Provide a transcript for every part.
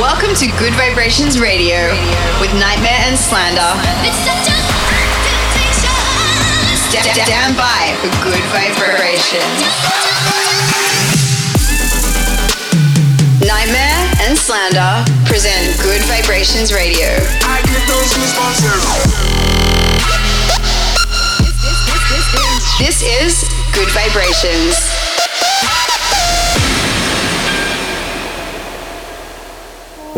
Welcome to Good Vibrations Radio with Nightmare and Slander. St- stand by for good vibrations. Nightmare and Slander present Good Vibrations Radio. I get those goosebumps. This is Good Vibrations.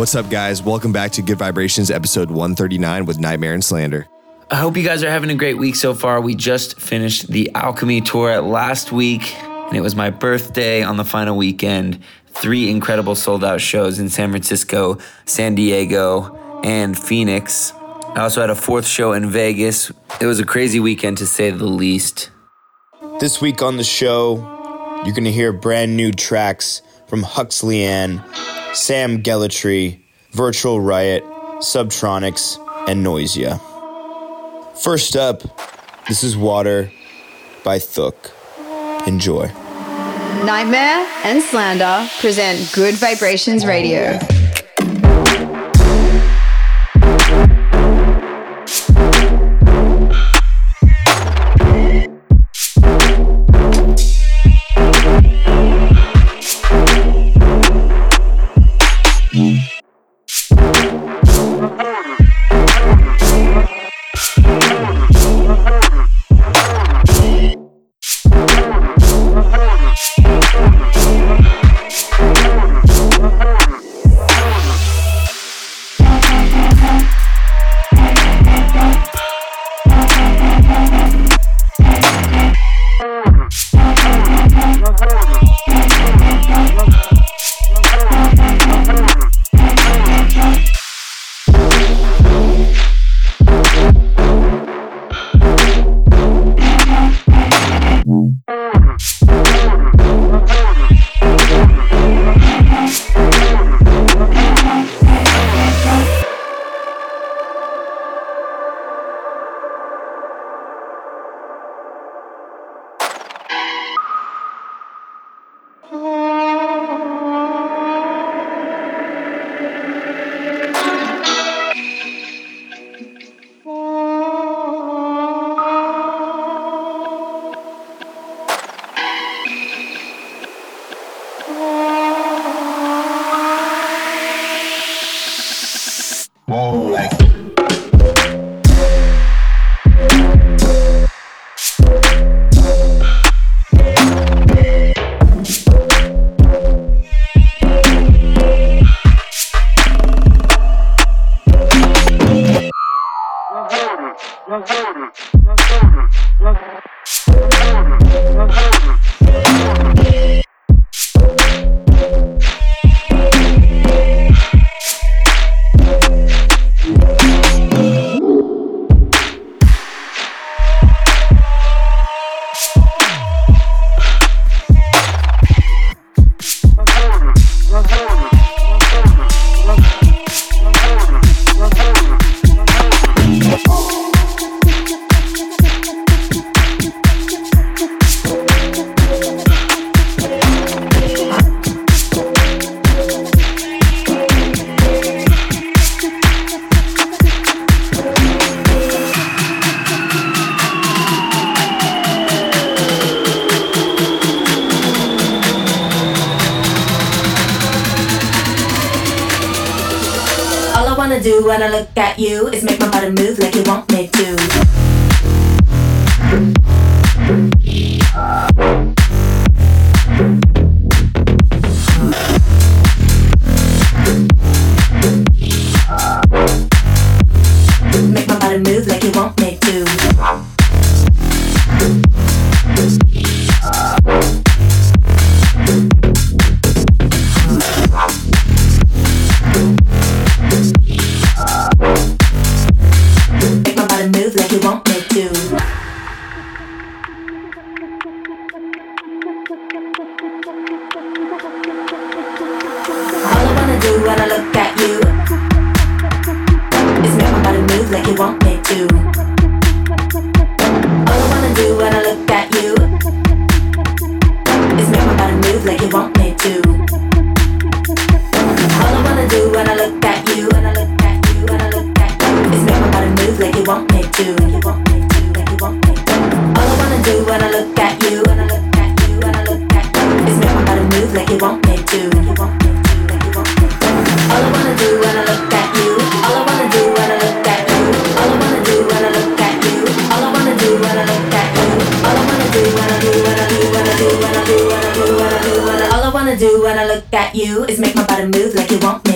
What's up, guys? Welcome back to Good Vibrations, episode 139 with Nightmare and Slander. I hope you guys are having a great week so far. We just finished the Alchemy tour last week, and it was my birthday on the final weekend. Three incredible sold out shows in San Francisco, San Diego, and Phoenix. I also had a fourth show in Vegas. It was a crazy weekend to say the least. This week on the show, you're going to hear brand new tracks from Huxley Ann, Sam Gellaitry, Virtual Riot, Subtronics, and Noisia. First up, this is Water by Thook. Enjoy. Nightmare and Slander present Good Vibrations Radio. do when I look at you is make my body move like you want me.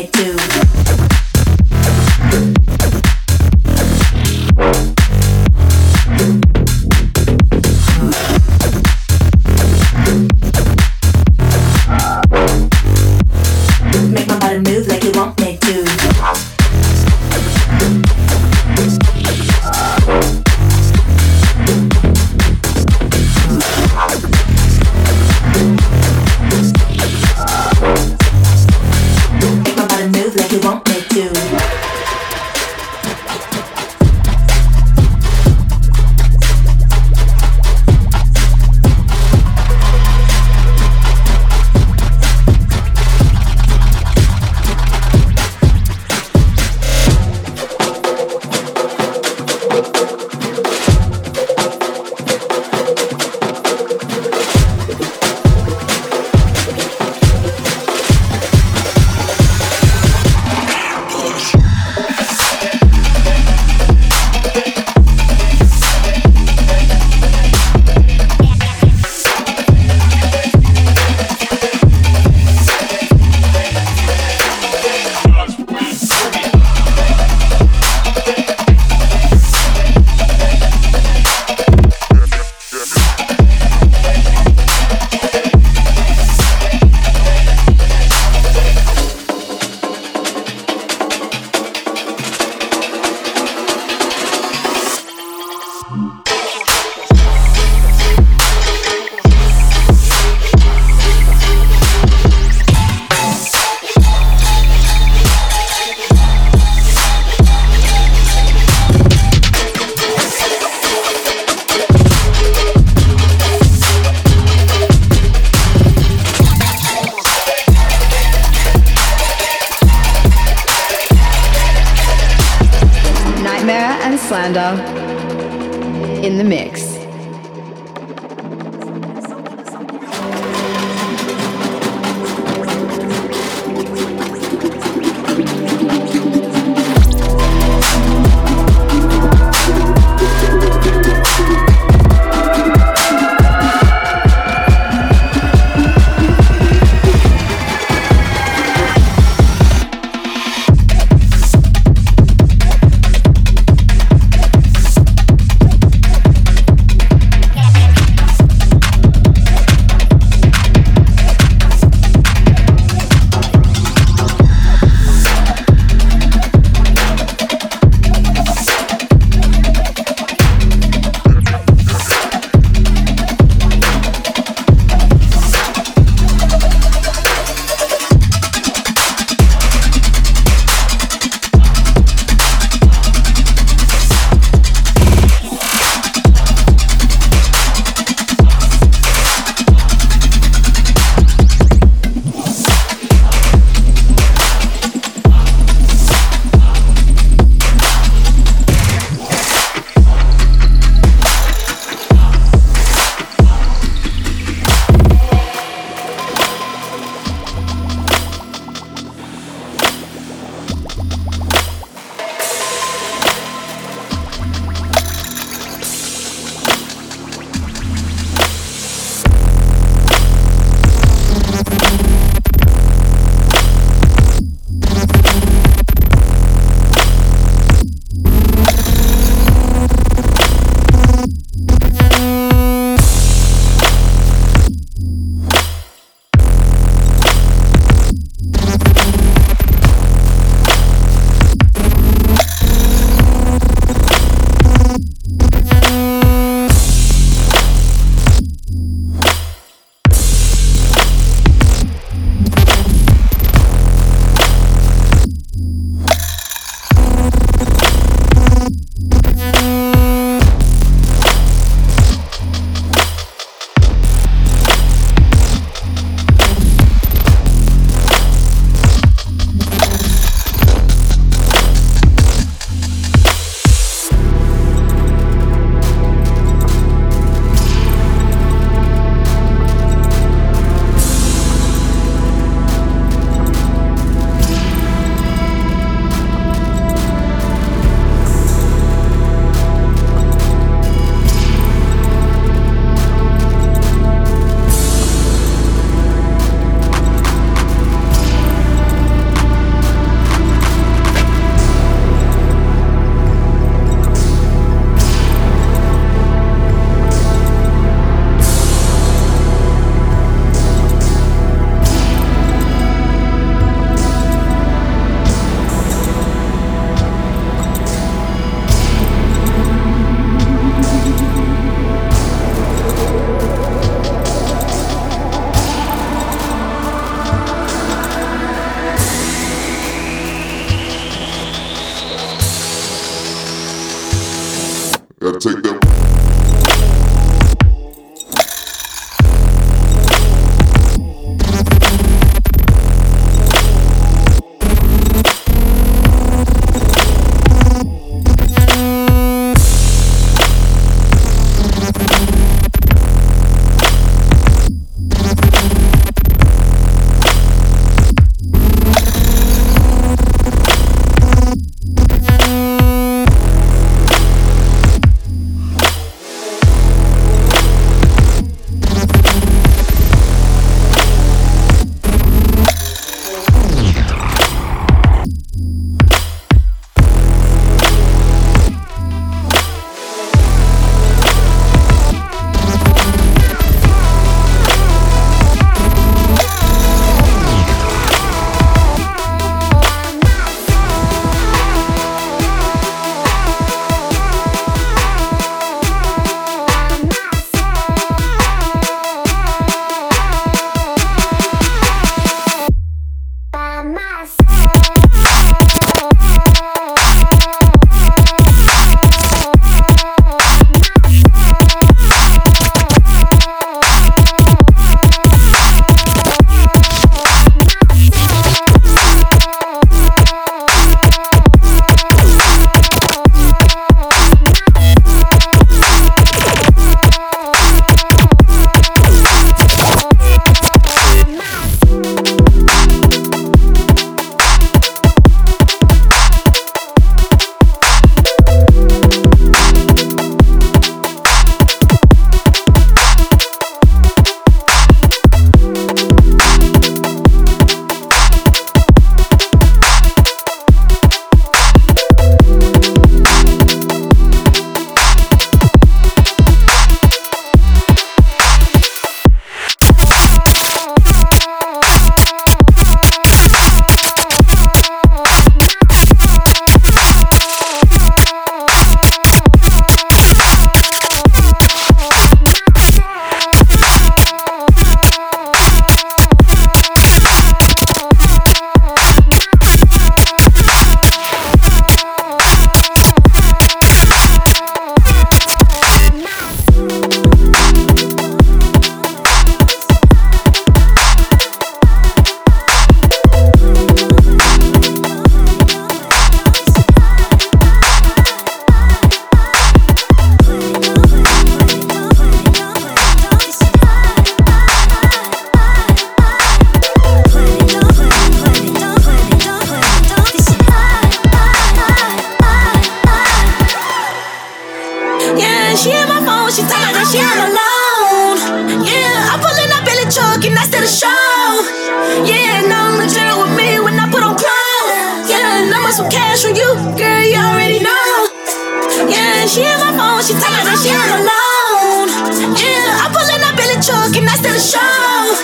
Alone. Yeah, I pull in that Billy truck and still show.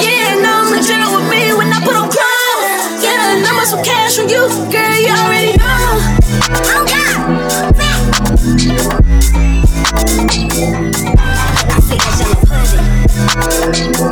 Yeah, no, I'm legit with me when I put on. Yeah, and I'm some cash on you, girl, you already know. Oh God. I see that yellow pudding. I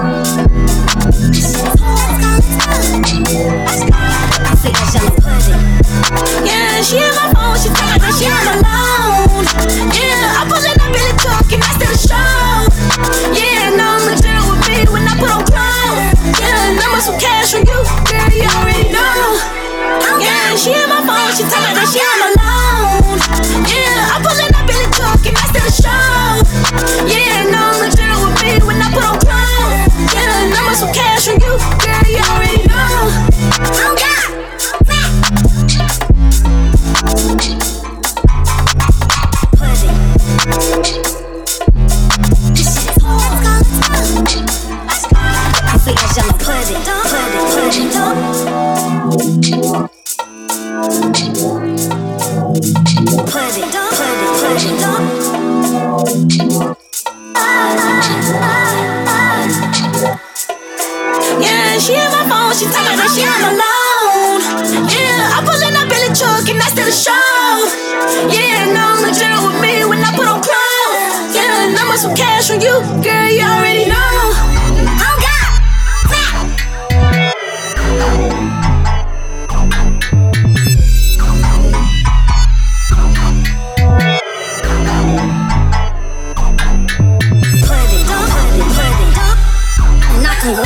You're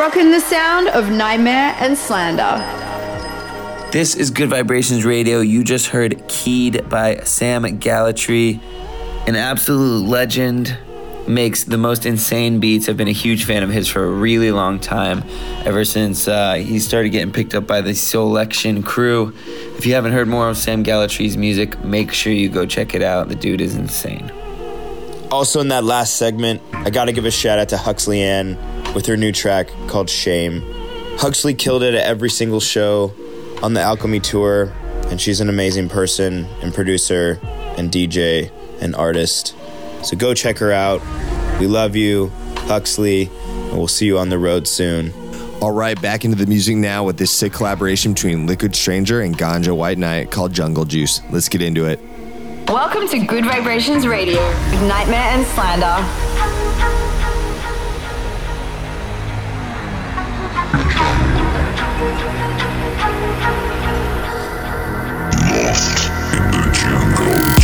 rocking the sound of Nightmare and Slander. This is Good Vibrations Radio. You just heard Keyed by Sam Gellaitry, an absolute legend. Makes the most insane beats. I've been a huge fan of his for a really long time, ever since uh, he started getting picked up by the Soulection crew. If you haven't heard more of Sam Gellaitry's music, make sure you go check it out. The dude is insane. Also, in that last segment, I gotta give a shout out to Huxley Ann with her new track called Shame. Huxley killed it at every single show on the Alchemy tour, and she's an amazing person and producer and DJ and artist. So go check her out. We love you, Huxley, and we'll see you on the road soon. All right, back into the music now with this sick collaboration between Liquid Stranger and Ganja White Night called Jungle Juice. Let's get into it. Welcome to Good Vibrations Radio with Nightmare and Slander. Lost in the jungle.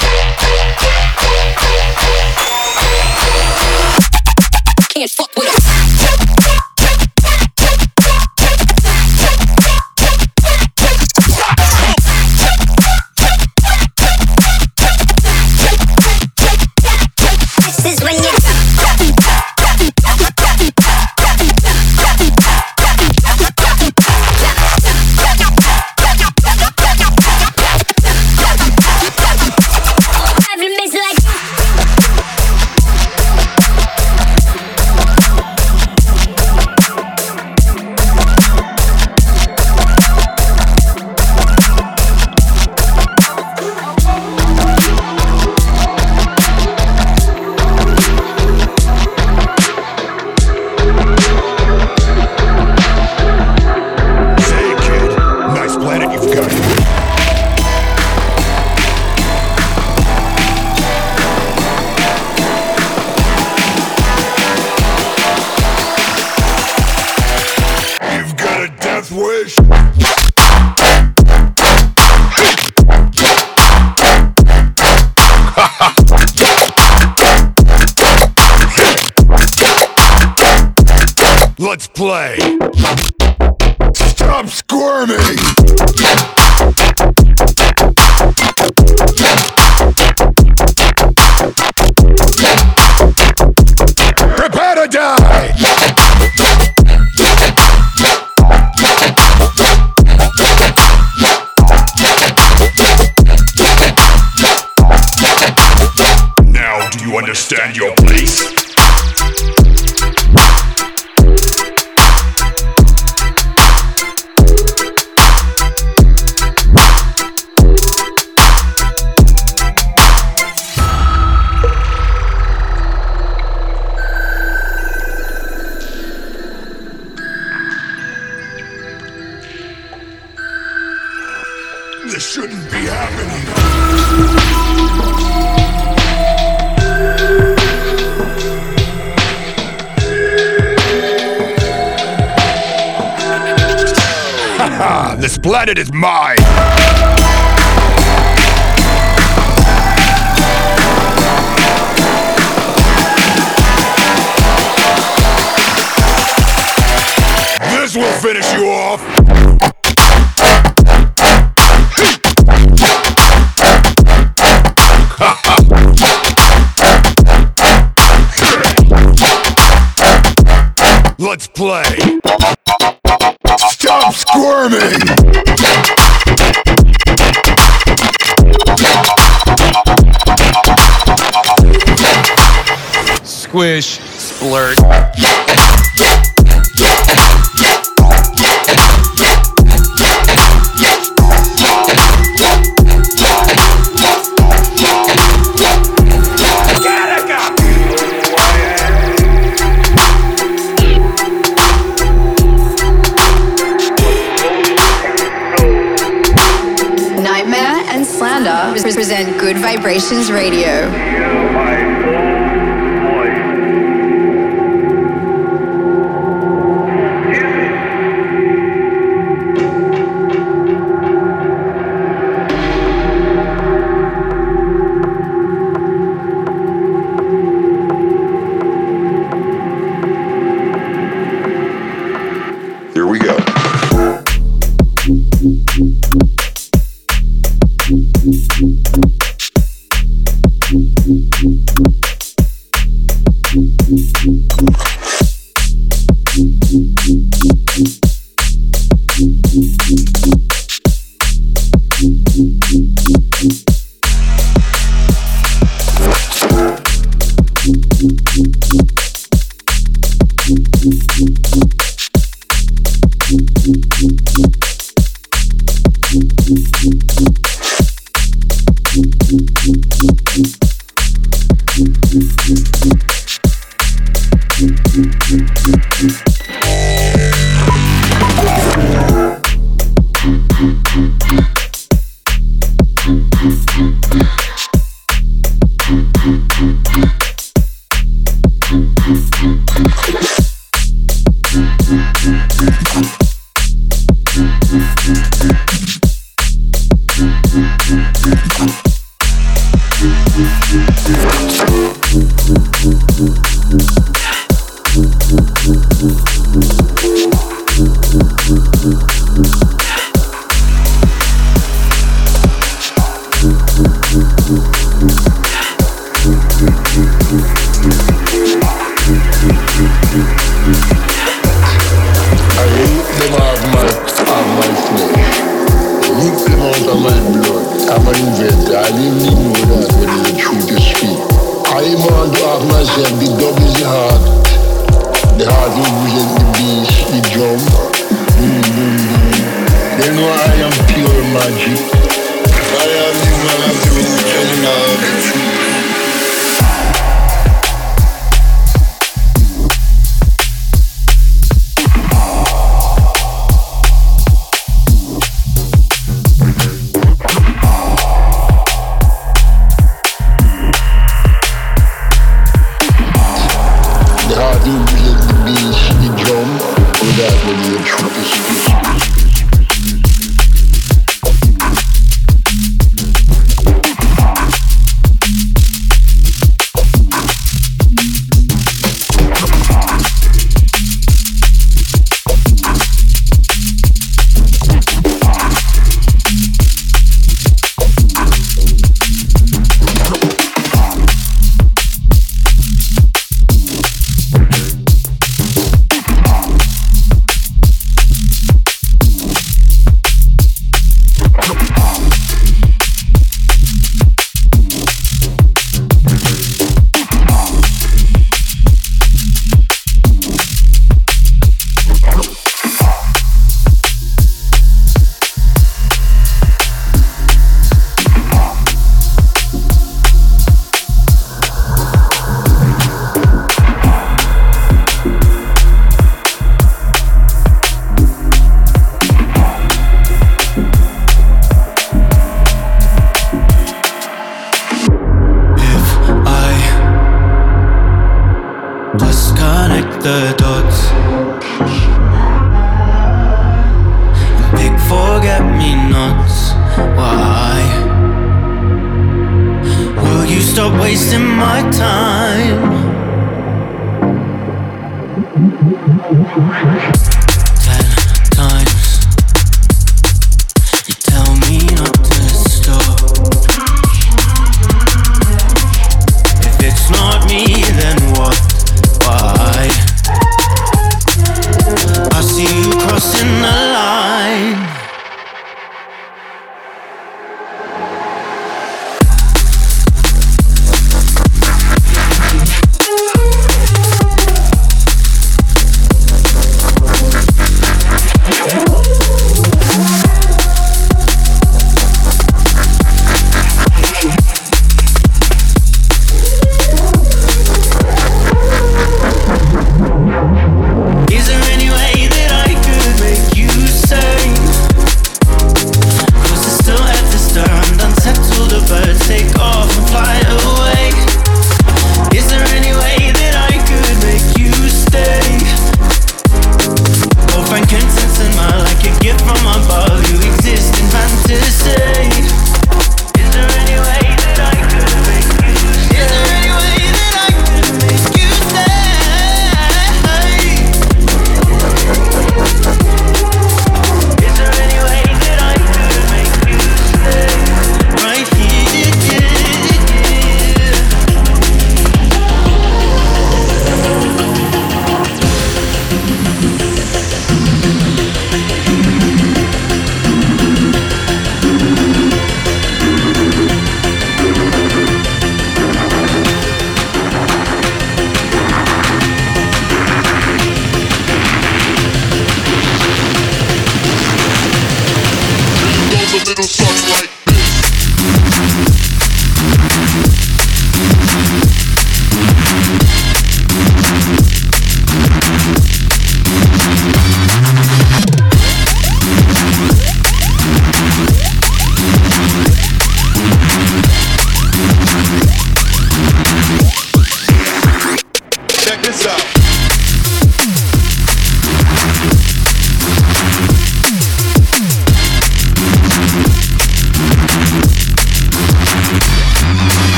Yeah. You understand your place? Planet is mine! This will finish you off! Squish, splurt. An didn't the. I to have myself the dub is the heart. The heart represent the beast, the drum. Boom, boom, boom. They know I am pure magic. I am the man of the truth.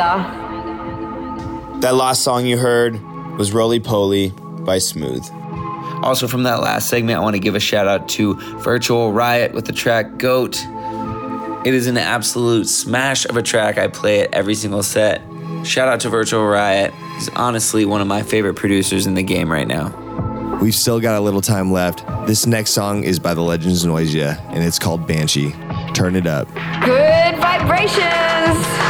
And Slander. That last song you heard was Roly Poly by Smooth. Also, from that last segment, I want to give a shout out to Virtual Riot with the track Goat. It is an absolute smash of a track. I play it every single set. Shout out to Virtual Riot. He's honestly one of my favorite producers in the game right now. We've still got a little time left. This next song is by the Legends Noisia, and it's called Banshee. Turn it up. Good Vibrations!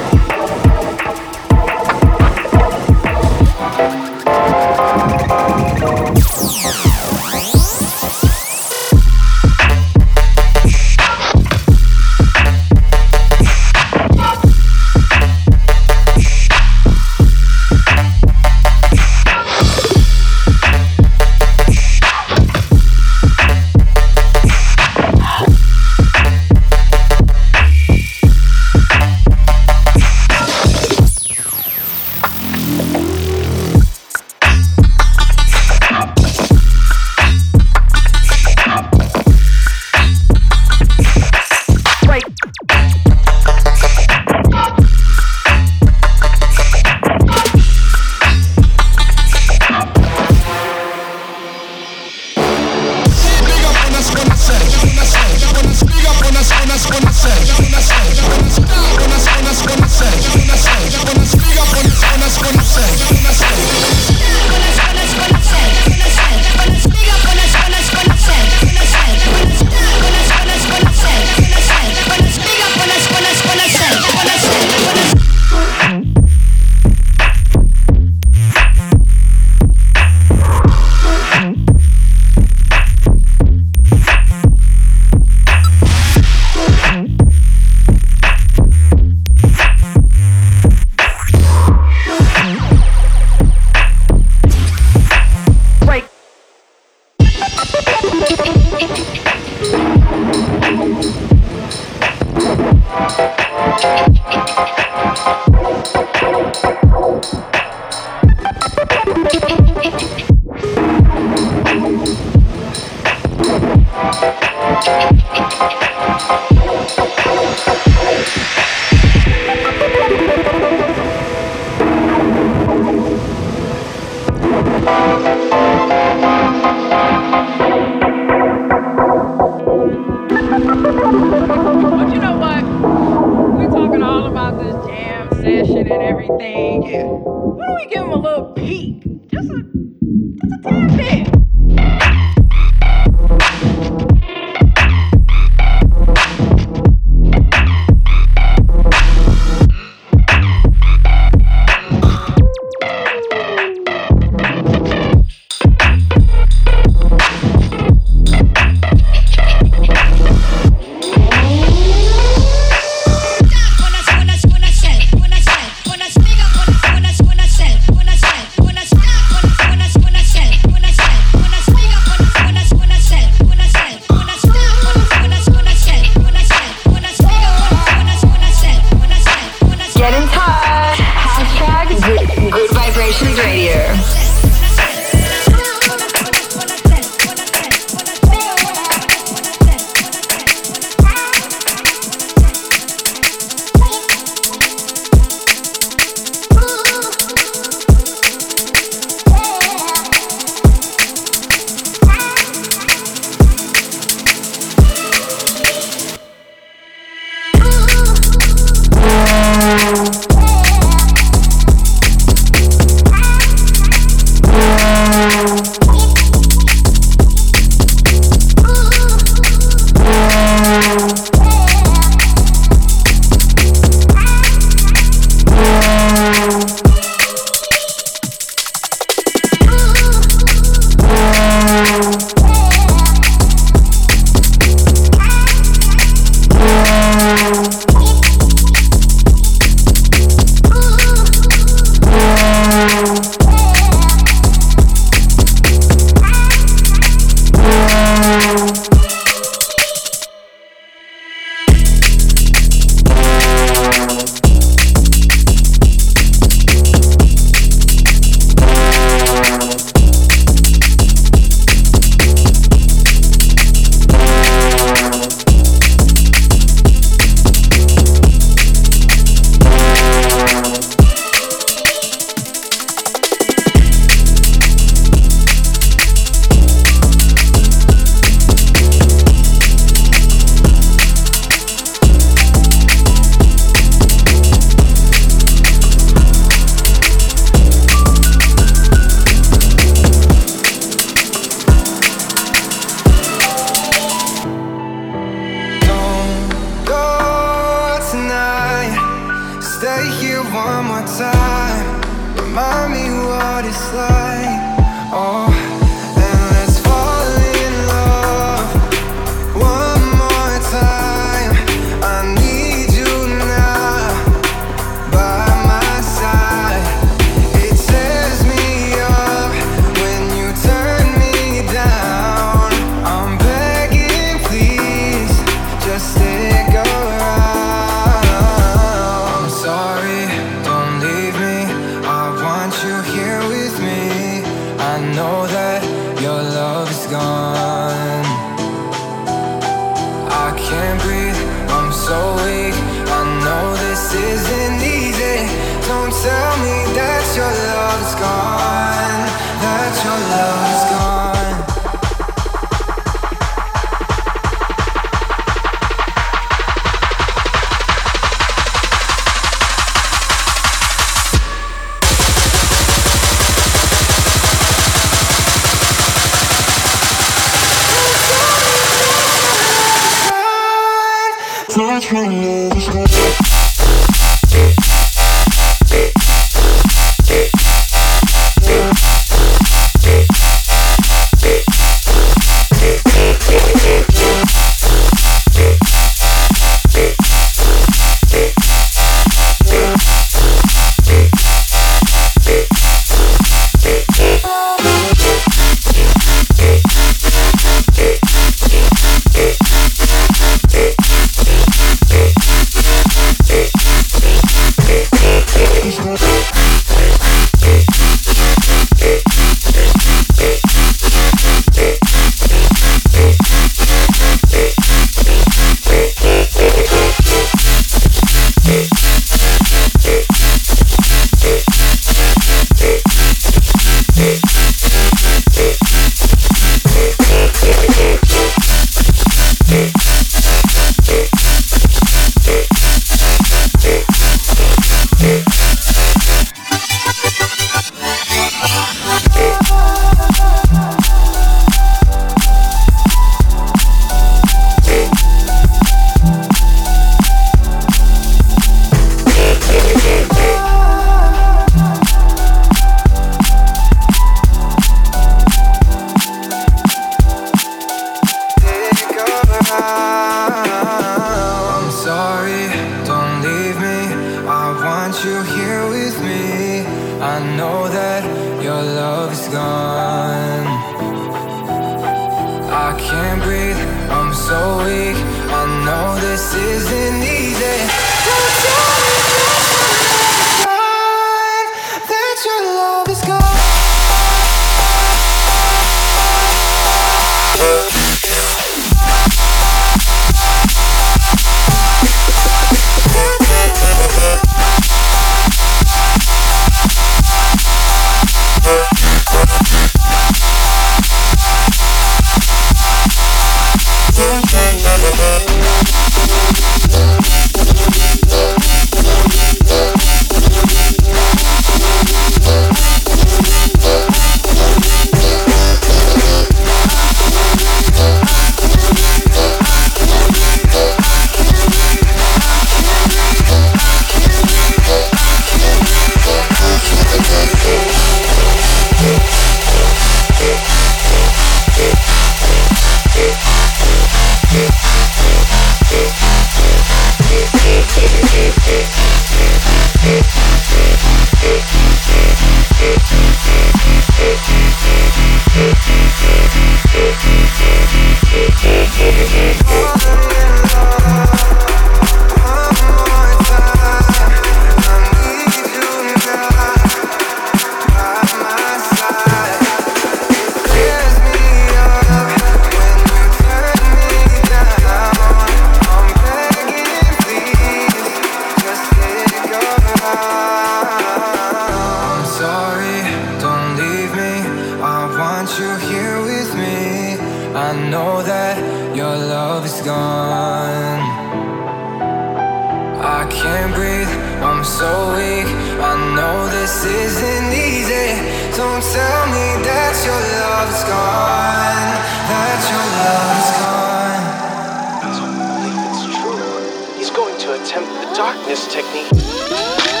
Technique.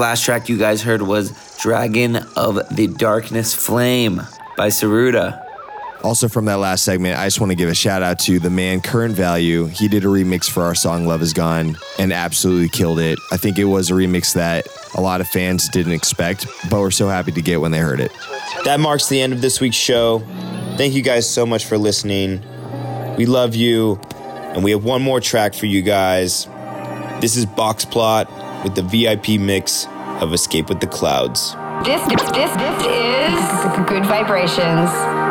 Last track you guys heard was Dragon of the Darkness Flame by Saruda. Also, from that last segment, I just want to give a shout out to the man Current Value. He did a remix for our song Love Is Gone and absolutely killed it. I think it was a remix that a lot of fans didn't expect, but were so happy to get when they heard it. That marks the end of this week's show. Thank you guys so much for listening. We love you, and we have one more track for you guys. This is Box Plot with the VIP mix of Escape with the Clouds. This, this, this, is Good Vibrations.